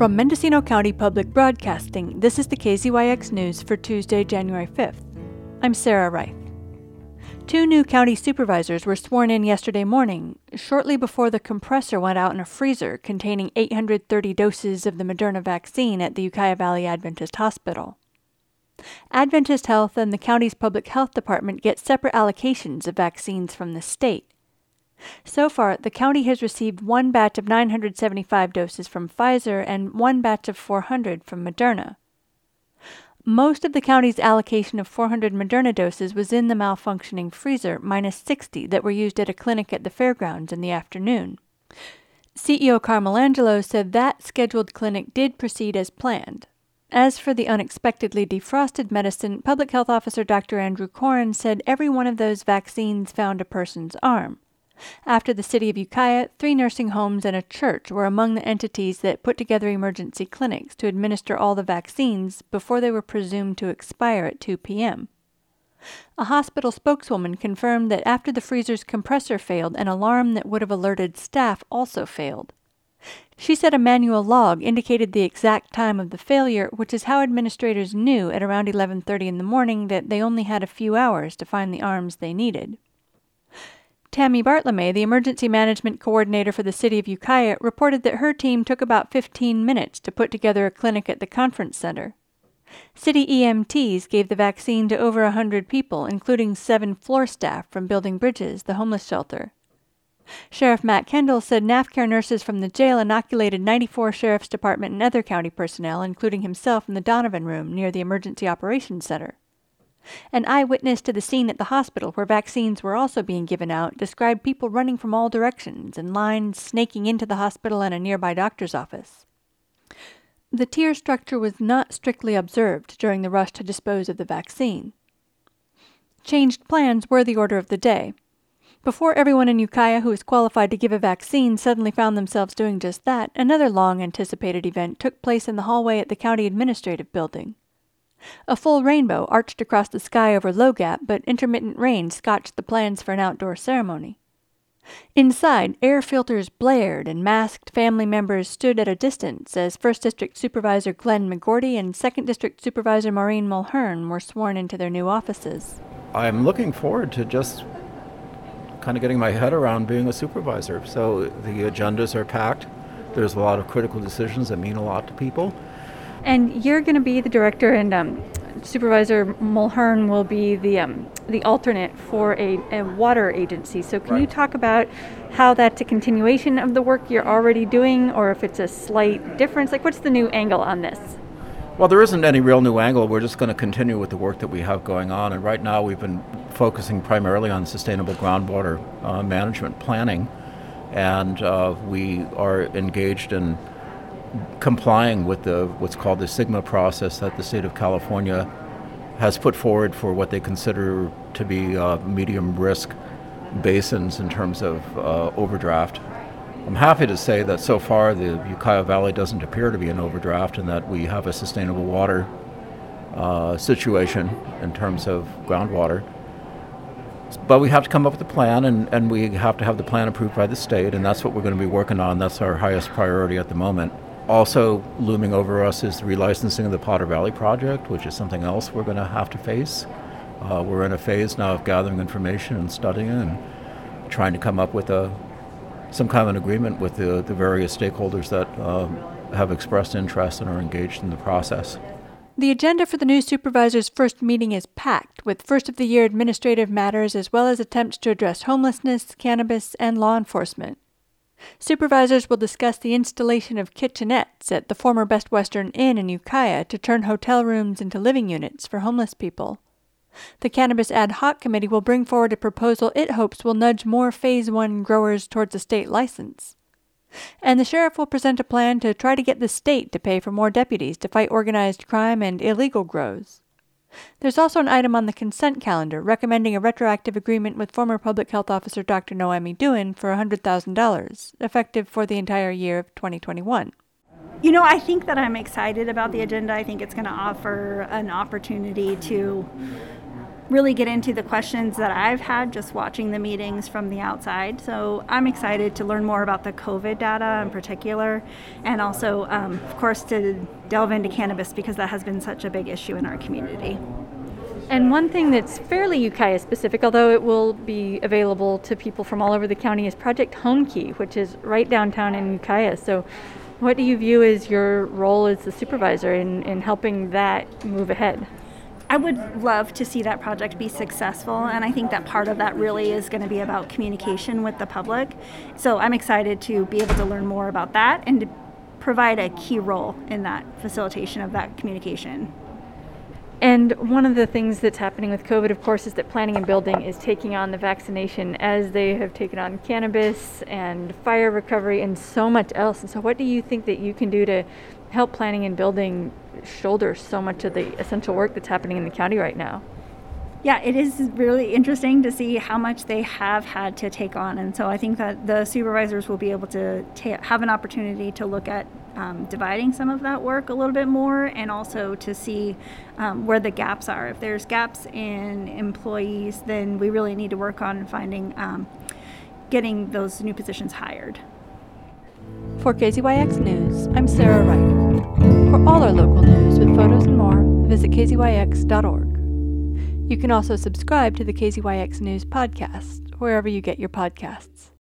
From Mendocino County Public Broadcasting, this is the KZYX News for Tuesday, January 5th. I'm Sarah Reith. Two new county supervisors were sworn in yesterday morning, shortly before the compressor went out in a freezer containing 830 doses of the Moderna vaccine at the Ukiah Valley Adventist Hospital. Adventist Health and the county's public health department get separate allocations of vaccines from the state. So far, the county has received one batch of 975 doses from Pfizer and one batch of 400 from Moderna. Most of the county's allocation of 400 Moderna doses was in the malfunctioning freezer, minus 60 that were used at a clinic at the fairgrounds in the afternoon. CEO Carmel Angelo said that scheduled clinic did proceed as planned. As for the unexpectedly defrosted medicine, Public Health Officer Dr. Andrew Coren said every one of those vaccines found a person's arm. After the city of Ukiah, three nursing homes and a church were among the entities that put together emergency clinics to administer all the vaccines before they were presumed to expire at 2 p.m. A hospital spokeswoman confirmed that after the freezer's compressor failed, an alarm that would have alerted staff also failed. She said a manual log indicated the exact time of the failure, which is how administrators knew at around 11:30 in the morning that they only had a few hours to find the arms they needed. Tammy Bartlemay, the emergency management coordinator for the city of Ukiah, reported that her team took about 15 minutes to put together a clinic at the conference center. City EMTs gave the vaccine to over a hundred people, including seven floor staff from Building Bridges, the homeless shelter. Sheriff Matt Kendall said NaphCare nurses from the jail inoculated 94 Sheriff's Department and other county personnel, including himself, in the Donovan Room near the Emergency Operations Center. An eyewitness to the scene at the hospital where vaccines were also being given out described people running from all directions and lines snaking into the hospital and a nearby doctor's office. The tier structure was not strictly observed during the rush to dispose of the vaccine. Changed plans were the order of the day. Before everyone in Ukiah who was qualified to give a vaccine suddenly found themselves doing just that, another long anticipated event took place in the hallway at the county administrative building. A full rainbow arched across the sky over Low Gap, but intermittent rain scotched the plans for an outdoor ceremony. Inside, air filters blared and masked family members stood at a distance as 1st District Supervisor Glenn McGourty and 2nd District Supervisor Maureen Mulhern were sworn into their new offices. I'm looking forward to just kind of getting my head around being a supervisor. So the agendas are packed. There's a lot of critical decisions that mean a lot to people. And you're going to be the director, and um, Supervisor Mulhern will be the um, the alternate for a, a, water agency. So, can right. you talk about how that's a continuation of the work you're already doing, or if it's a slight difference? Like, what's the new angle on this? Well, there isn't any real new angle. We're just going to continue with the work that we have going on. And right now, we've been focusing primarily on sustainable groundwater uh, management planning, and uh, we are engaged in complying with the what's called the SGMA process that the state of California has put forward for what they consider to be uh, medium risk basins in terms of uh, overdraft. I'm happy to say that so far the Ukiah Valley doesn't appear to be an overdraft and that we have a sustainable water uh, situation in terms of groundwater. But we have to come up with a plan and, and we have to have the plan approved by the state, and that's what we're going to be working on. That's our highest priority at the moment also looming over us is the relicensing of the Potter Valley project, which is something else we're going to have to face. Uh, we're in a phase now of gathering information and studying and trying to come up with a some kind of an agreement with the, the various stakeholders that um, have expressed interest and are engaged in the process. The agenda for the new supervisor's first meeting is packed with first of the year administrative matters as well as attempts to address homelessness, cannabis, and law enforcement. Supervisors will discuss the installation of kitchenettes at the former Best Western Inn in Ukiah to turn hotel rooms into living units for homeless people. The Cannabis Ad Hoc Committee will bring forward a proposal it hopes will nudge more Phase 1 growers towards a state license. And the sheriff will present a plan to try to get the state to pay for more deputies to fight organized crime and illegal grows. There's also an item on the consent calendar recommending a retroactive agreement with former Public Health Officer Dr. Noemi Doohan for $100,000, effective for the entire year of 2021. You know, I think that I'm excited about the agenda. I think it's going to offer an opportunity to really get into the questions that I've had just watching the meetings from the outside. So I'm excited to learn more about the COVID data in particular, and also, um, of course, to delve into cannabis because that has been such a big issue in our community. And one thing that's fairly Ukiah specific, although it will be available to people from all over the county, is Project Homekey, which is right downtown in Ukiah. So, what do you view as your role as the supervisor in, in helping that move ahead? I would love to see that project be successful, and I think that part of that really is going to be about communication with the public. So I'm excited to be able to learn more about that and to provide a key role in that facilitation of that communication. And one of the things that's happening with COVID, of course, is that planning and building is taking on the vaccination as they have taken on cannabis and fire recovery and so much else. And so, what do you think that you can do to help planning and building shoulder so much of the essential work that's happening in the county right now. Yeah, it is really interesting to see how much they have had to take on. And so I think that the supervisors will be able to ta- have an opportunity to look at um, dividing some of that work a little bit more and also to see um, where the gaps are. If there's gaps in employees, then we really need to work on finding, um, getting those new positions hired. For KZYX News, I'm Sarah Reith. For all our local news with photos and more, visit kzyx.org. You can also subscribe to the KZYX News podcast wherever you get your podcasts.